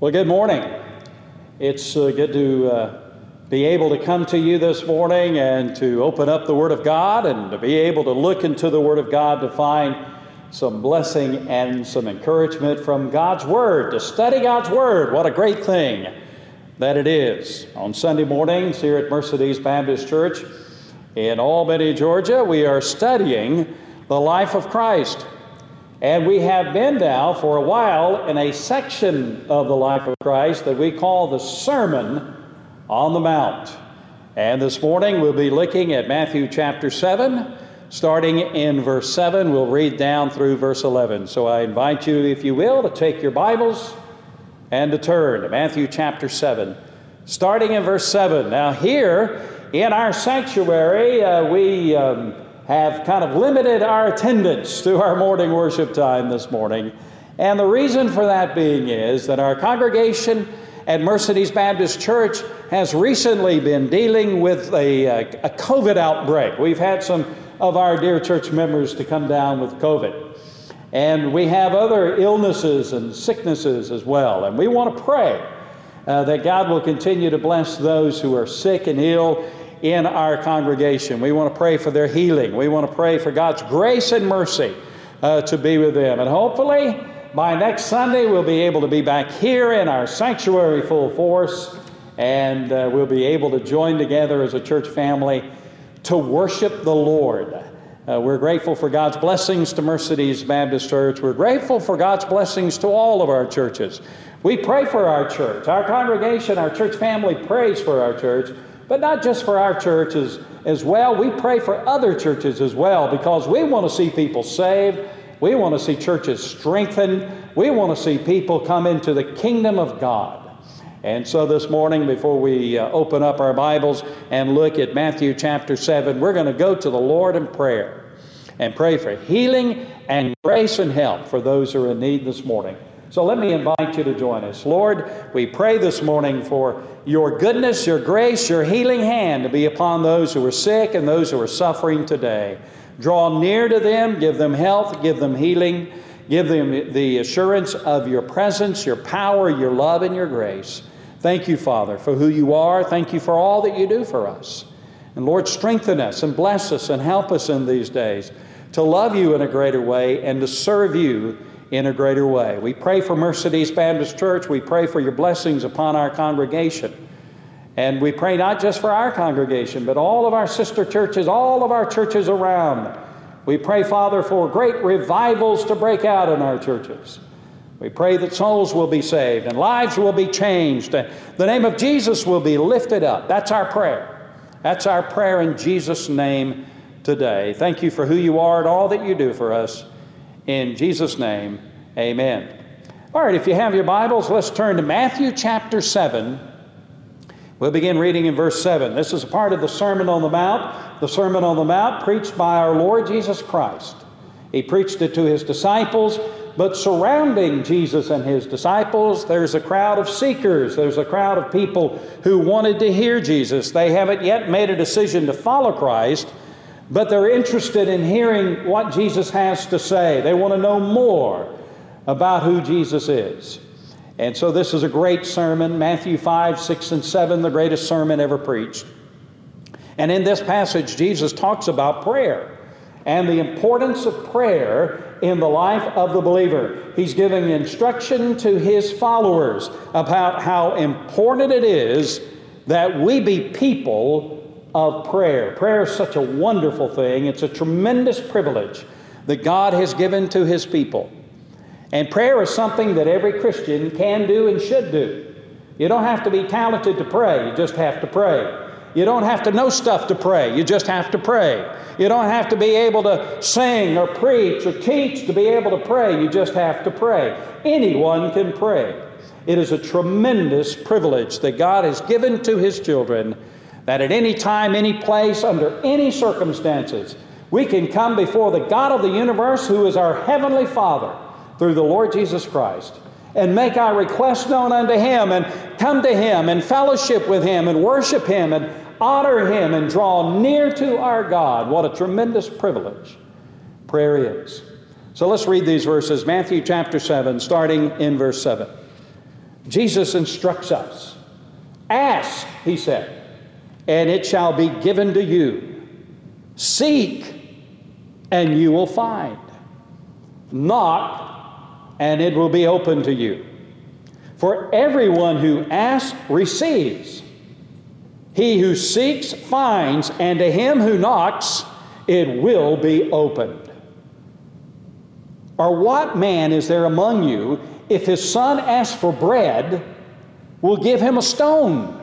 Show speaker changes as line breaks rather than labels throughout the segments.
Well, good morning. It's uh, good to uh, be able to come to you this morning and to open up the Word of God and to be able to look into the Word of God to find some blessing and some encouragement from God's Word, to study God's Word. What a great thing that it is. On Sunday mornings here at Mercedes Baptist Church in Albany, Georgia, we are studying the life of Christ. And we have been now for a while in a section of the life of Christ that we call the Sermon on the Mount. And this morning we'll be looking at Matthew chapter 7, starting in verse 7. We'll read down through verse 11. So I invite you, if you will, to take your Bibles and to turn to Matthew chapter 7, starting in verse 7. Now, here in our sanctuary, uh, we. Um, have kind of limited our attendance to our morning worship time this morning. And the reason for that being is that our congregation at Mercedes Baptist Church has recently been dealing with a, a, COVID outbreak. We've had some of our dear church members to come down with COVID. And we have other illnesses and sicknesses as well. And we want to pray uh, that God will continue to bless those who are sick and ill in our congregation. We want to pray for their healing. We want to pray for God's grace and mercy uh, to be with them. And hopefully, by next Sunday, we'll be able to be back here in our sanctuary full force, and uh, we'll be able to join together as a church family to worship the Lord. Uh, we're grateful for God's blessings to Mercedes Baptist Church. We're grateful for God's blessings to all of our churches. We pray for our church. Our congregation, our church family prays for our church but not just for our churches as well. We pray for other churches as well because we want to see people saved. We want to see churches strengthened. We want to see people come into the kingdom of God. And so this morning, before we uh, open up our Bibles and look at Matthew chapter 7, we're going to go to the Lord in prayer and pray for healing and grace and help for those who are in need this morning. So let me invite you to join us. Lord, we pray this morning for your goodness, your grace, your healing hand to be upon those who are sick and those who are suffering today. Draw near to them, give them health, give them healing, give them the assurance of your presence, your power, your love, and your grace. Thank you, Father, for who you are. Thank you for all that you do for us. And Lord, strengthen us and bless us and help us in these days to love you in a greater way and to serve you in a greater way. We pray for Mercedes Baptist Church. We pray for your blessings upon our congregation. And we pray not just for our congregation, but all of our sister churches, all of our churches around. We pray, Father, for great revivals to break out in our churches. We pray that souls will be saved and lives will be changed. And the name of Jesus will be lifted up. That's our prayer. That's our prayer in Jesus' name today. Thank you for who you are and all that you do for us. In Jesus' name, amen. All right, if you have your Bibles, let's turn to Matthew chapter 7. We'll begin reading in verse 7. This is a part of the Sermon on the Mount, the Sermon on the Mount preached by our Lord Jesus Christ. He preached it to his disciples, but surrounding Jesus and his disciples, there's a crowd of seekers. There's a crowd of people who wanted to hear Jesus. They haven't yet made a decision to follow Christ, but they're interested in hearing what Jesus has to say. They want to know more about who Jesus is. And so this is a great sermon Matthew 5, 6, and 7, the greatest sermon ever preached. And in this passage, Jesus talks about prayer and the importance of prayer in the life of the believer. He's giving instruction to his followers about how important it is that we be people of prayer. Prayer is such a wonderful thing, it's a tremendous privilege that God has given to His people. And prayer is something that every Christian can do and should do. You don't have to be talented to pray, you just have to pray. You don't have to know stuff to pray, you just have to pray. You don't have to be able to sing or preach or teach to be able to pray, you just have to pray. Anyone can pray. It is a tremendous privilege that God has given to His children that at any time, any place, under any circumstances, we can come before the God of the universe, who is our Heavenly Father, through the Lord Jesus Christ, and make our requests known unto Him, and come to Him, and fellowship with Him, and worship Him, and honor Him, and draw near to our God. What a tremendous privilege prayer is. So let's read these verses Matthew chapter 7, starting in verse 7. Jesus instructs us Ask, he said, and it shall be given to you. Seek, and you will find. Knock, and it will be open to you. For everyone who asks receives. He who seeks finds, and to him who knocks it will be opened. Or what man is there among you, if his son asks for bread, will give him a stone?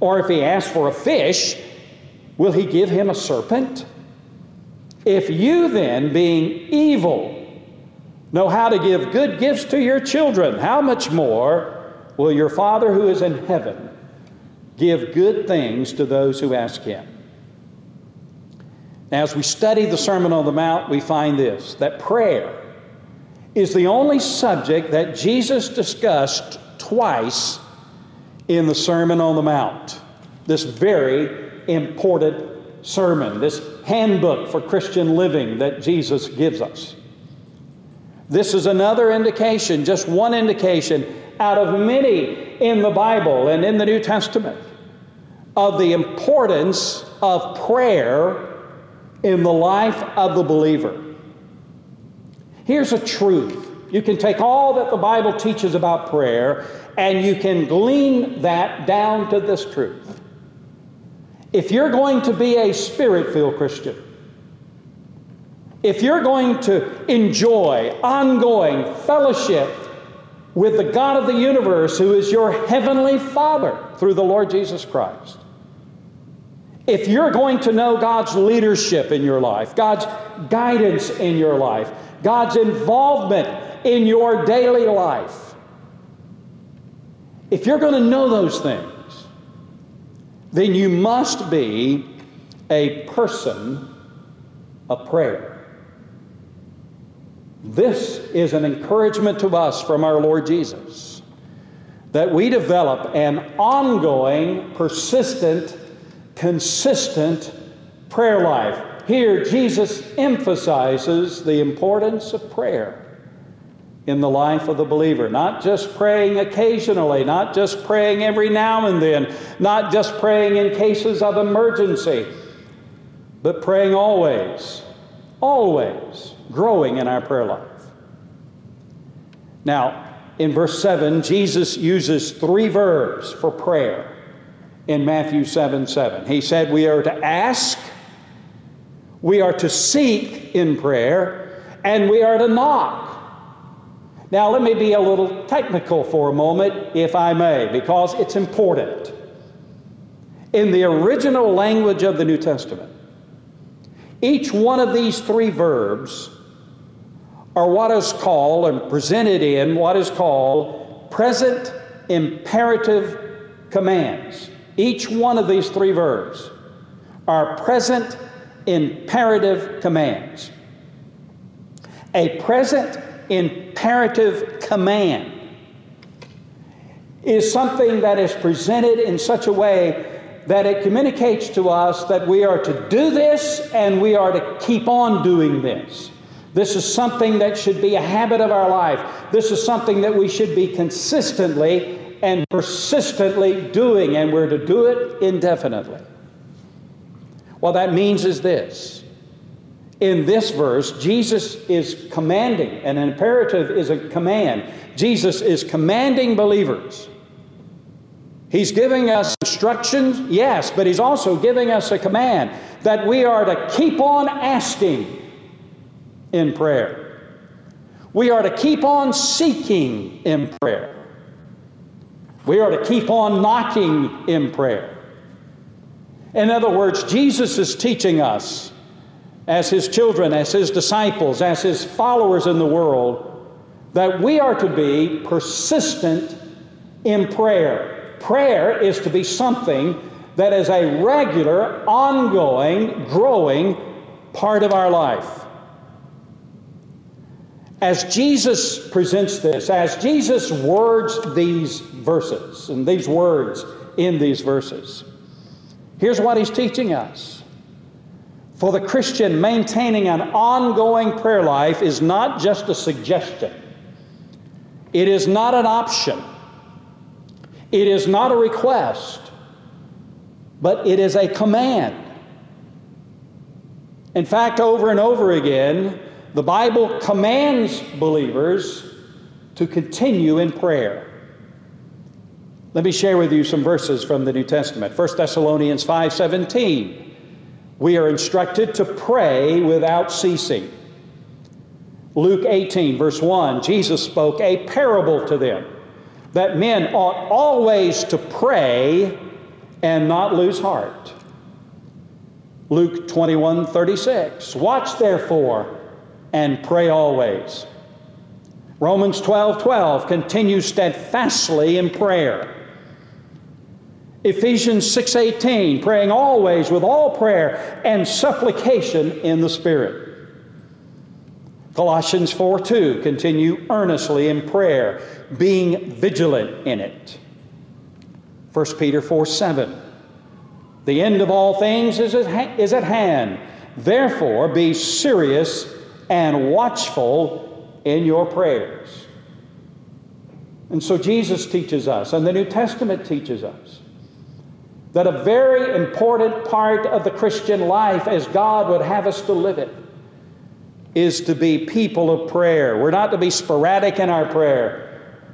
Or if he asks for a fish, will he give him a serpent? If you then, being evil, know how to give good gifts to your children, how much more will your Father who is in heaven give good things to those who ask him? As we study the Sermon on the Mount, we find this that prayer is the only subject that Jesus discussed twice in the Sermon on the Mount. This very important sermon, this handbook for Christian living that Jesus gives us. This is another indication, just one indication out of many in the Bible and in the New Testament, of the importance of prayer in the life of the believer. Here's a truth. You can take all that the Bible teaches about prayer and you can glean that down to this truth. If you're going to be a spirit filled Christian, if you're going to enjoy ongoing fellowship with the God of the universe, who is your heavenly Father through the Lord Jesus Christ, if you're going to know God's leadership in your life, God's guidance in your life, God's involvement in your daily life, if you're going to know those things, then you must be a person of prayer. This is an encouragement to us from our Lord Jesus that we develop an ongoing, persistent, consistent prayer life. Here, Jesus emphasizes the importance of prayer in the life of the believer. Not just praying occasionally, not just praying every now and then, not just praying in cases of emergency, but praying always, always growing in our prayer life. Now, in verse 7, Jesus uses three verbs for prayer in Matthew 7 7. He said, We are to ask, we are to seek in prayer, and we are to knock. Now, let me be a little technical for a moment, if I may, because it's important. In the original language of the New Testament, each one of these three verbs are what is called and presented in what is called present imperative commands. Each one of these three verbs are present imperative commands. A present imperative command is something that is presented in such a way that it communicates to us that we are to do this and we are to keep on doing this. This is something that should be a habit of our life. This is something that we should be consistently and persistently doing, and we're to do it indefinitely. What that means is this in this verse, Jesus is commanding, and an imperative is a command. Jesus is commanding believers. He's giving us instructions, yes, but He's also giving us a command that we are to keep on asking in prayer. We are to keep on seeking in prayer. We are to keep on knocking in prayer. In other words, Jesus is teaching us as his children, as his disciples, as his followers in the world, that we are to be persistent in prayer. Prayer is to be something that is a regular, ongoing, growing part of our life. As Jesus presents this, as Jesus words these verses and these words in these verses, here's what he's teaching us. For the Christian, maintaining an ongoing prayer life is not just a suggestion, it is not an option, It is not a request, but it is a command. In fact, over and over again, the Bible commands believers to continue in prayer. Let me share with you some verses from the New Testament. 1 Thessalonians 5:17. We are instructed to pray without ceasing. Luke 18 verse 1, Jesus spoke a parable to them that men ought always to pray and not lose heart. Luke 21 36. Watch therefore and pray always. Romans 12 12. Continue steadfastly in prayer. Ephesians 6:18, praying always with all prayer and supplication in the Spirit. Colossians 4:2, continue earnestly in prayer, being vigilant in it. 1 Peter 4:7, the end of all things is at, is at hand. Therefore, be serious and watchful in your prayers. And so Jesus teaches us, and the New Testament teaches us, that a very important part of the Christian life, as God would have us to live it, is to be people of prayer. We're not to be sporadic in our prayer.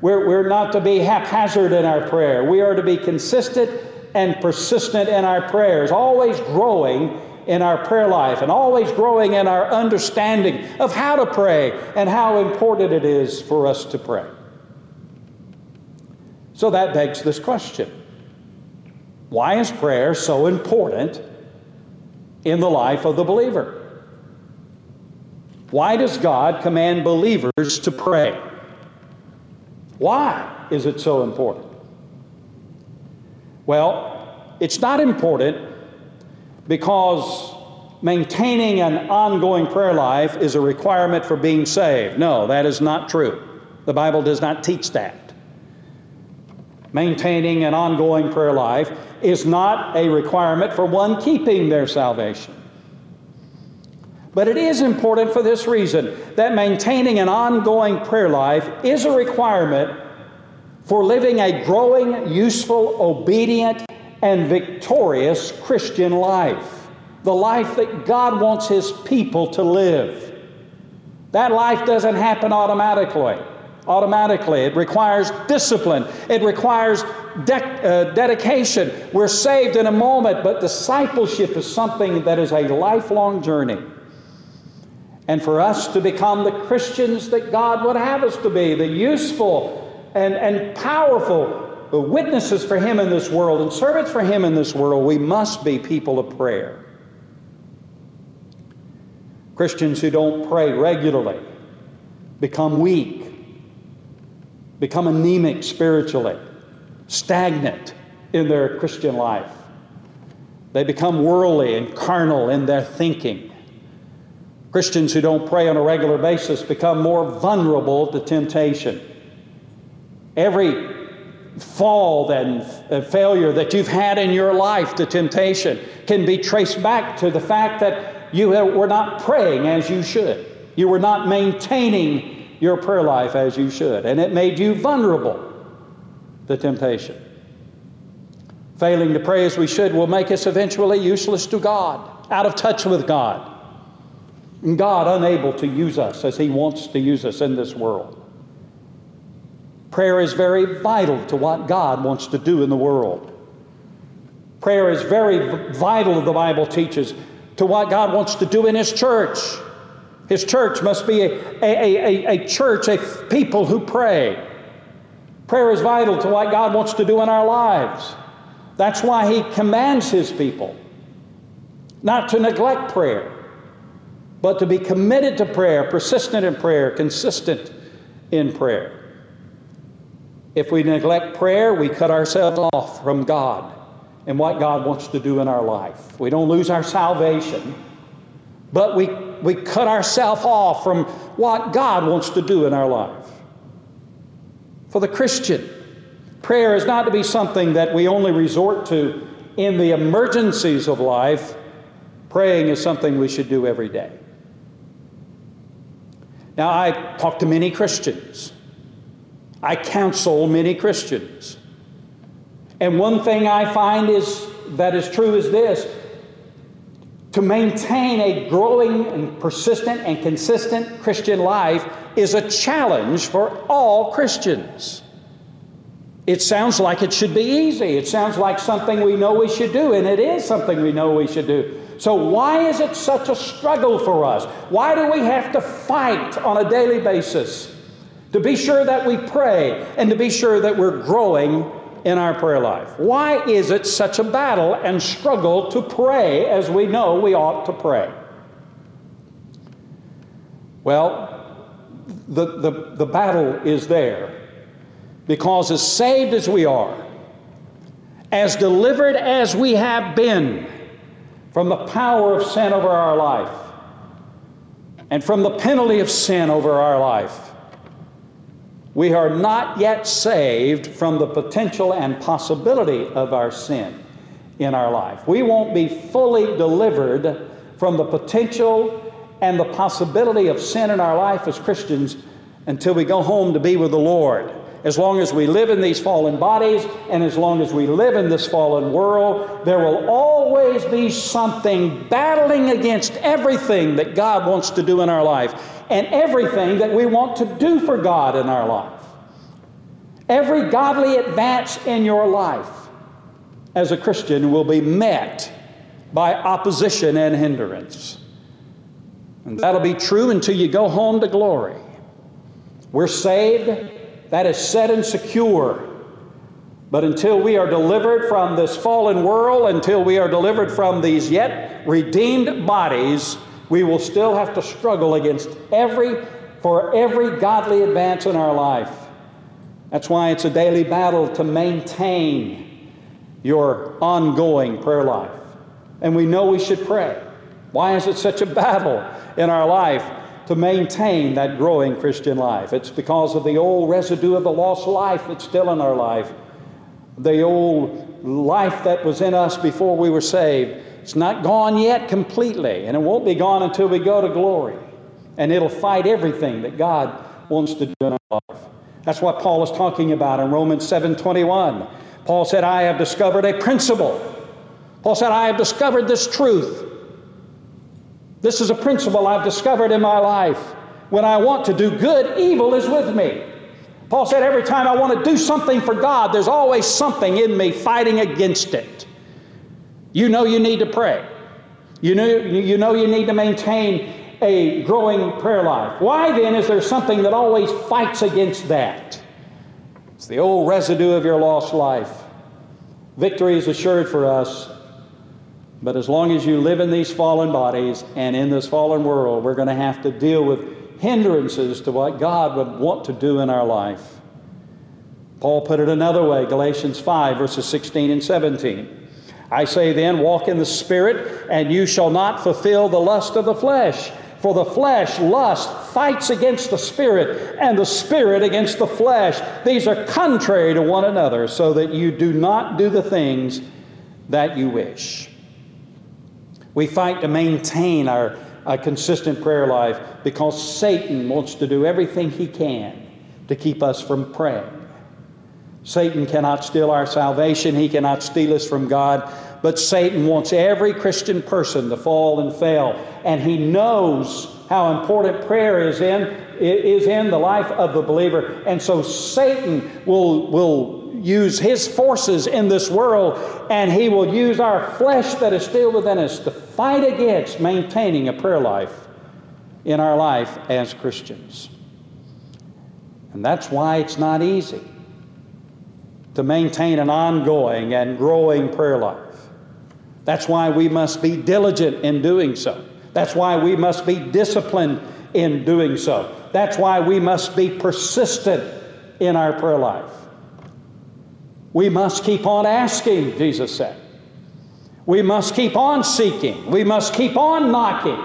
We're, we're not to be haphazard in our prayer. We are to be consistent and persistent in our prayers, always growing in our prayer life and always growing in our understanding of how to pray and how important it is for us to pray. So that begs this question why is prayer so important in the life of the believer? Why does God command believers to pray? Why is it so important? Well, it's not important because maintaining an ongoing prayer life is a requirement for being saved. No, that is not true. The Bible does not teach that maintaining an ongoing prayer life is not a requirement for one keeping their salvation. But it is important for this reason that maintaining an ongoing prayer life is a requirement for living a growing, useful, obedient, and victorious Christian life. The life that God wants His people to live. That life doesn't happen automatically automatically. It requires discipline, it requires de- uh, dedication. We're saved in a moment, but discipleship is something that is a lifelong journey. And for us to become the Christians that God would have us to be, the useful and, and powerful witnesses for Him in this world and servants for Him in this world, we must be people of prayer. Christians who don't pray regularly become weak become anemic spiritually, stagnant in their Christian life. They become worldly and carnal in their thinking. Christians who don't pray on a regular basis become more vulnerable to temptation. Every fall and uh, failure that you've had in your life to temptation can be traced back to the fact that you were not praying as you should. You were not maintaining your prayer life as you should, and it made you vulnerable to temptation. Failing to pray as we should will make us eventually useless to God, out of touch with God, and God unable to use us as He wants to use us in this world. Prayer is very vital to what God wants to do in the world. Prayer is very vital, the Bible teaches, to what God wants to do in His church. His church must be a, a, a, a, church, a people who pray. Prayer is vital to what God wants to do in our lives. That's why He commands His people not to neglect prayer, but to be committed to prayer, persistent in prayer, consistent in prayer. If we neglect prayer, we cut ourselves off from God and what God wants to do in our life. We don't lose our salvation, but we we cut ourselves off from what God wants to do in our life. For the Christian, prayer is not to be something that we only resort to in the emergencies of life. Praying is something we should do every day. Now, I talk to many Christians. I counsel many Christians. And one thing I find is that is true is this to maintain a growing and persistent and consistent Christian life is a challenge for all Christians. It sounds like it should be easy. It sounds like something we know we should do, and it is something we know we should do. So, why is it such a struggle for us? Why do we have to fight on a daily basis to be sure that we pray and to be sure that we're growing in our prayer life? Why is it such a battle and struggle to pray as we know we ought to pray? Well, the, the, the battle is there because as saved as we are, as delivered as we have been from the power of sin over our life, and from the penalty of sin over our life, we are not yet saved from the potential and possibility of our sin in our life. We won't be fully delivered from the potential and the possibility of sin in our life as Christians until we go home to be with the Lord. As long as we live in these fallen bodies and as long as we live in this fallen world, there will always be something battling against everything that God wants to do in our life and everything that we want to do for God in our life. Every godly advance in your life as a Christian will be met by opposition and hindrance. And that'll be true until you go home to glory. We're saved, that is set and secure. But until we are delivered from this fallen world, until we are delivered from these yet redeemed bodies, we will still have to struggle against every, for every godly advance in our life. That's why it's a daily battle to maintain your ongoing prayer life. And we know we should pray. Why is it such a battle in our life to maintain that growing Christian life? It's because of the old residue of the lost life that's still in our life, the old life that was in us before we were saved. It's not gone yet completely, and it won't be gone until we go to glory. And it'll fight everything that God wants to do in our life. That's what Paul is talking about in Romans 7:21. Paul said, "I have discovered a principle." Paul said, "I have discovered this truth. This is a principle I've discovered in my life. When I want to do good, evil is with me." Paul said, "Every time I want to do something for God, there's always something in me fighting against it." You know you need to pray. You know, you know you need to maintain a growing prayer life. Why then is there something that always fights against that? It's the old residue of your lost life. Victory is assured for us, but as long as you live in these fallen bodies and in this fallen world, we're going to have to deal with hindrances to what God would want to do in our life. Paul put it another way Galatians 5, verses 16 and 17. I say then, walk in the Spirit, and you shall not fulfill the lust of the flesh. For the flesh, lust, fights against the Spirit, and the Spirit against the flesh. These are contrary to one another, so that you do not do the things that you wish. We fight to maintain our, consistent prayer life because Satan wants to do everything he can to keep us from praying. Satan cannot steal our salvation, he cannot steal us from God, but Satan wants every Christian person to fall and fail. And he knows how important prayer is in is in the life of the believer. And so Satan will will use his forces in this world and he will use our flesh that is still within us to fight against maintaining a prayer life in our life as Christians. And that's why it's not easy to maintain an ongoing and growing prayer life. That's why we must be diligent in doing so. That's why we must be disciplined in doing so. That's why we must be persistent in our prayer life. We must keep on asking, Jesus said. We must keep on seeking. We must keep on knocking.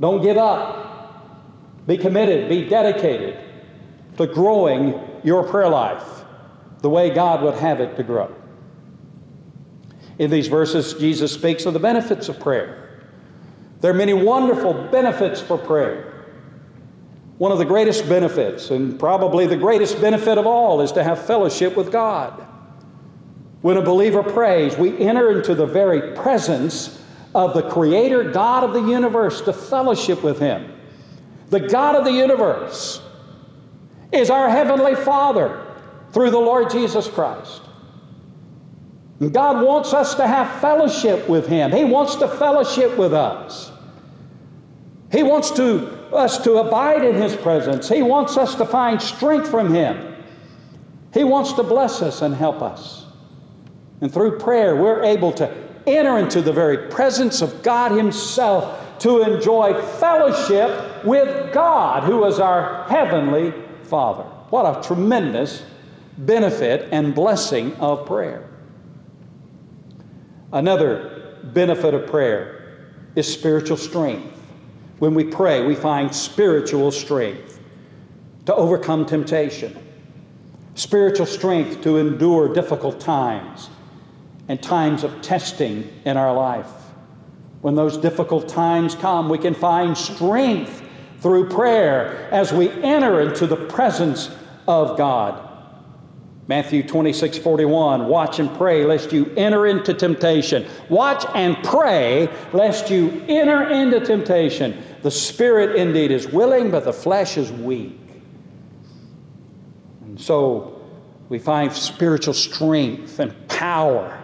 Don't give up. Be committed, be dedicated to growing your prayer life the way God would have it to grow. In these verses, Jesus speaks of the benefits of prayer. There are many wonderful benefits for prayer. One of the greatest benefits, and probably the greatest benefit of all, is to have fellowship with God. When a believer prays, we enter into the very presence of the Creator God of the universe to fellowship with Him. The God of the universe is our Heavenly Father through the Lord Jesus Christ. And God wants us to have fellowship with Him. He wants to fellowship with us. He wants to, us to abide in His presence. He wants us to find strength from Him. He wants to bless us and help us. And through prayer, we're able to enter into the very presence of God Himself to enjoy fellowship with God, who is our Heavenly Father. What a tremendous benefit and blessing of prayer. Another benefit of prayer is spiritual strength. When we pray, we find spiritual strength to overcome temptation, spiritual strength to endure difficult times and times of testing in our life. When those difficult times come, we can find strength through prayer as we enter into the presence of God. Matthew 26, 41, watch and pray lest you enter into temptation. Watch and pray lest you enter into temptation. The spirit indeed is willing, but the flesh is weak. And so we find spiritual strength and power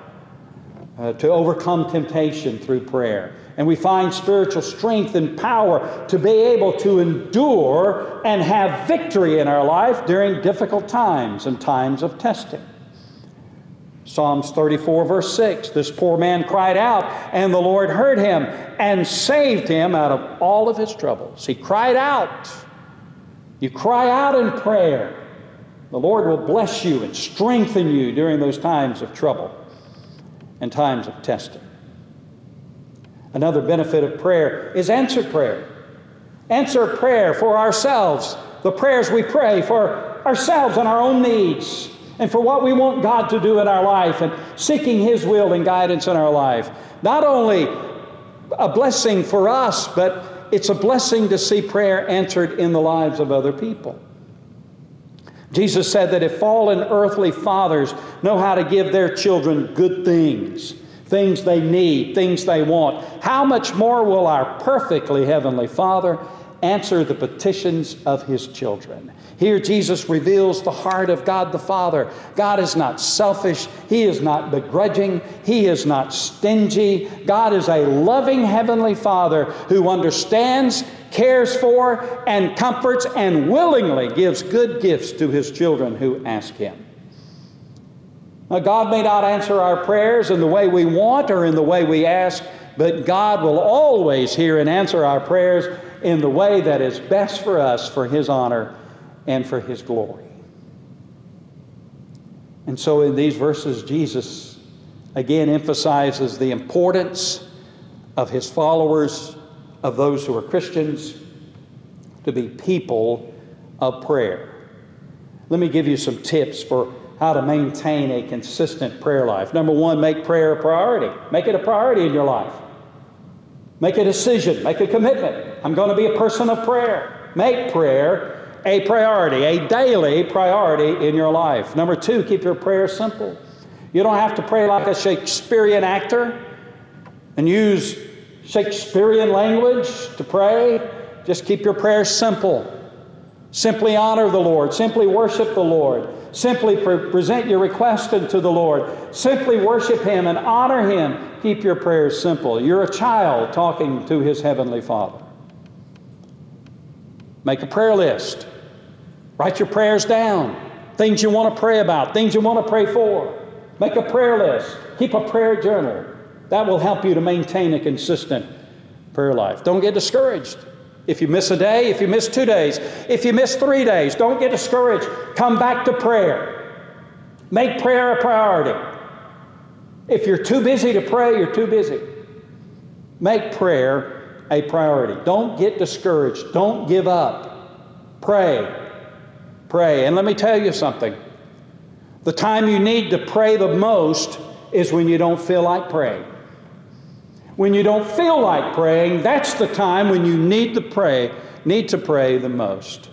uh, to overcome temptation through prayer. And we find spiritual strength and power to be able to endure and have victory in our life during difficult times and times of testing. Psalms 34, verse 6 This poor man cried out, and the Lord heard him and saved him out of all of his troubles. He cried out. You cry out in prayer. The Lord will bless you and strengthen you during those times of trouble and times of testing. Another benefit of prayer is answered prayer. Answer prayer for ourselves, the prayers we pray for ourselves and our own needs, and for what we want God to do in our life, and seeking His will and guidance in our life. Not only a blessing for us, but it's a blessing to see prayer answered in the lives of other people. Jesus said that if fallen earthly fathers know how to give their children good things, things they need, things they want, how much more will our perfectly heavenly Father answer the petitions of his children? Here, Jesus reveals the heart of God the Father. God is not selfish, He is not begrudging, He is not stingy. God is a loving Heavenly Father who understands, cares for, and comforts, and willingly gives good gifts to His children who ask Him. Now, God may not answer our prayers in the way we want or in the way we ask, but God will always hear and answer our prayers in the way that is best for us for His honor and for His glory. And so, in these verses, Jesus again emphasizes the importance of His followers, of those who are Christians, to be people of prayer. Let me give you some tips for how to maintain a consistent prayer life. Number one, make prayer a priority. Make it a priority in your life. Make a decision, make a commitment. I'm going to be a person of prayer. Make prayer a priority, a daily priority in your life. Number two, keep your prayers simple. You don't have to pray like a Shakespearean actor and use Shakespearean language to pray. Just keep your prayers simple. Simply honor the Lord, simply worship the Lord. Simply pre- present your request unto the Lord. Simply worship Him and honor Him. Keep your prayers simple. You're a child talking to His Heavenly Father. Make a prayer list. Write your prayers down. Things you want to pray about, things you want to pray for. Make a prayer list. Keep a prayer journal. That will help you to maintain a consistent prayer life. Don't get discouraged. If you miss a day, if you miss two days, if you miss three days, don't get discouraged. Come back to prayer. Make prayer a priority. If you're too busy to pray, you're too busy. Make prayer a priority. Don't get discouraged. Don't give up. Pray. Pray. And let me tell you something the time you need to pray the most is when you don't feel like praying. When you don't feel like praying, that's the time when you need to pray, need to pray the most.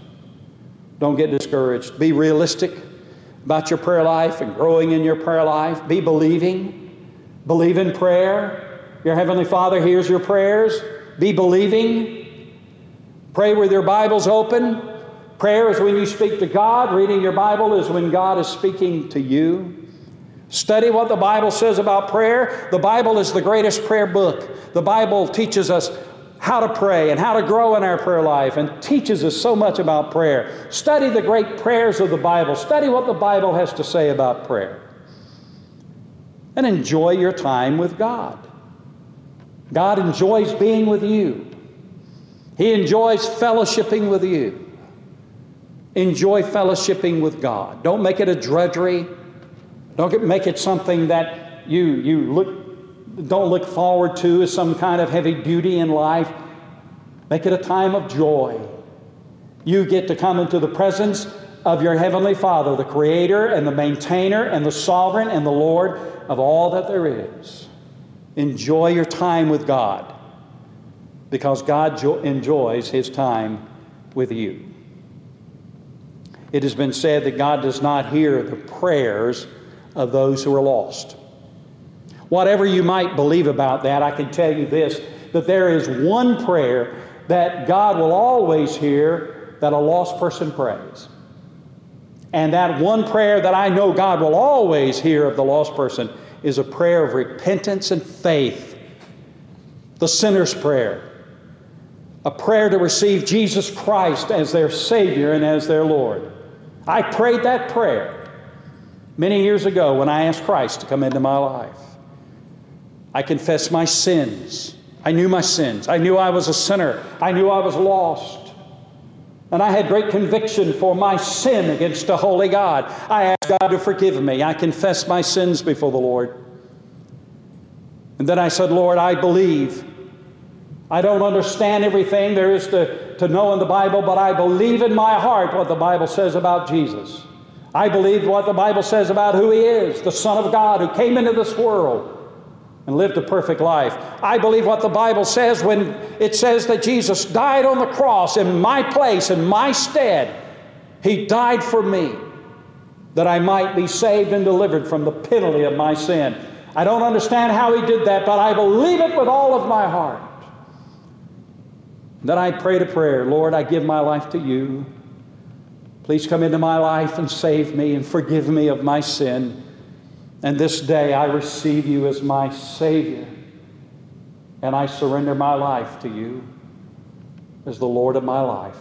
Don't get discouraged. Be realistic. about your prayer life and growing in your prayer life. Be believing. Believe in prayer. Your Heavenly Father hears your prayers. Be believing. Pray with your Bibles open. Prayer is when you speak to God. Reading your Bible is when God is speaking to you. Study what the Bible says about prayer. The Bible is the greatest prayer book. The Bible teaches us how to pray and how to grow in our prayer life and teaches us so much about prayer. Study the great prayers of the Bible. Study what the Bible has to say about prayer. And enjoy your time with God. God enjoys being with you, He enjoys fellowshipping with you. Enjoy fellowshipping with God. Don't make it a drudgery. Don't get, make it something that you, you look don't look forward to as some kind of heavy duty in life. Make it a time of joy. You get to come into the presence of your Heavenly Father, the Creator and the maintainer and the sovereign and the Lord of all that there is. Enjoy your time with God because God jo- enjoys His time with you. It has been said that God does not hear the prayers of those who are lost. Whatever you might believe about that, I can tell you this that there is one prayer that God will always hear that a lost person prays. And that one prayer that I know God will always hear of the lost person is a prayer of repentance and faith, the sinner's prayer, a prayer to receive Jesus Christ as their Savior and as their Lord. I prayed that prayer many years ago when I asked Christ to come into my life. I confessed my sins. I knew my sins. I knew I was a sinner. I knew I was lost. And I had great conviction for my sin against a holy God. I asked God to forgive me. I confessed my sins before the Lord. And then I said, Lord, I believe. I don't understand everything there is to, to know in the Bible, but I believe in my heart what the Bible says about Jesus. I believe what the Bible says about who He is, the Son of God who came into this world and lived a perfect life. I believe what the Bible says when it says that Jesus died on the cross in my place, in my stead. He died for me that I might be saved and delivered from the penalty of my sin. I don't understand how He did that, but I believe it with all of my heart. Then I prayed a prayer Lord, I give my life to you. Please come into my life and save me and forgive me of my sin. And this day I receive you as my Savior. And I surrender my life to you as the Lord of my life.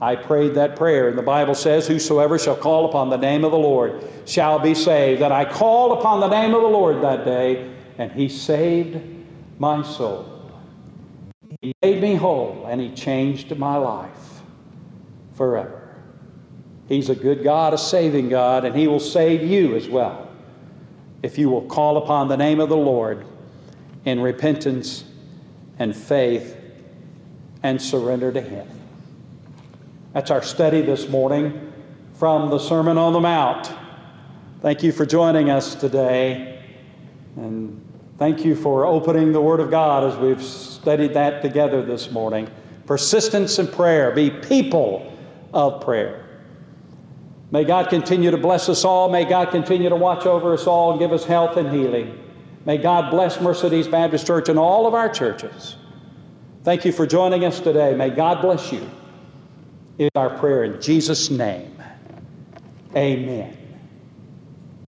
I prayed that prayer, and the Bible says, Whosoever shall call upon the name of the Lord shall be saved. And I called upon the name of the Lord that day, and He saved my soul. He made me whole, and He changed my life forever. He's a good God, a saving God, and He will save you as well if you will call upon the name of the Lord in repentance and faith and surrender to Him. That's our study this morning from the Sermon on the Mount. Thank you for joining us today. And thank you for opening the Word of God as we've studied that together this morning. Persistence in prayer, be people of prayer. May God continue to bless us all. May God continue to watch over us all and give us health and healing. May God bless Mercedes Baptist Church and all of our churches. Thank you for joining us today. May God bless you. Is our prayer in Jesus' name. Amen.